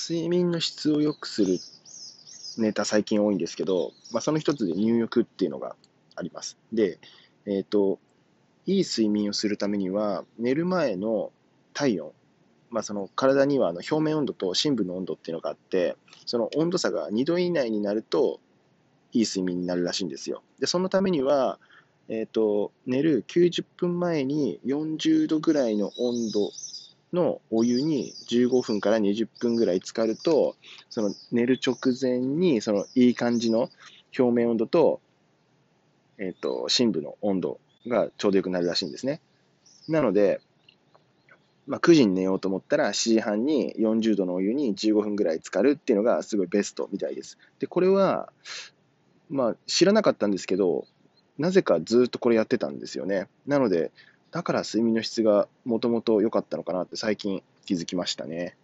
睡眠の質を良くするネタ最近多いんですけど、まあ、その一つで入浴っていうのがあります。で、えっ、ー、と、いい睡眠をするためには、寝る前の体温、まあ、その体にはあの表面温度と深部の温度っていうのがあって、その温度差が2度以内になると、いい睡眠になるらしいんですよ。で、そのためには、えっ、ー、と、寝る90分前に40度ぐらいの温度のお湯に15分から20分ぐらい浸かると、その寝る直前に、そのいい感じの表面温度と、えっ、ー、と、深部の温度がちょうどよくなるらしいんですね。なので、まあ、9時に寝ようと思ったら7時半に40度のお湯に15分ぐらい浸かるっていうのがすごいベストみたいです。で、これは、まあ、知らなかったんですけど、なぜかずっとこれやってたんですよね。なので、だから睡眠の質がもともと良かったのかなって最近気づきましたね。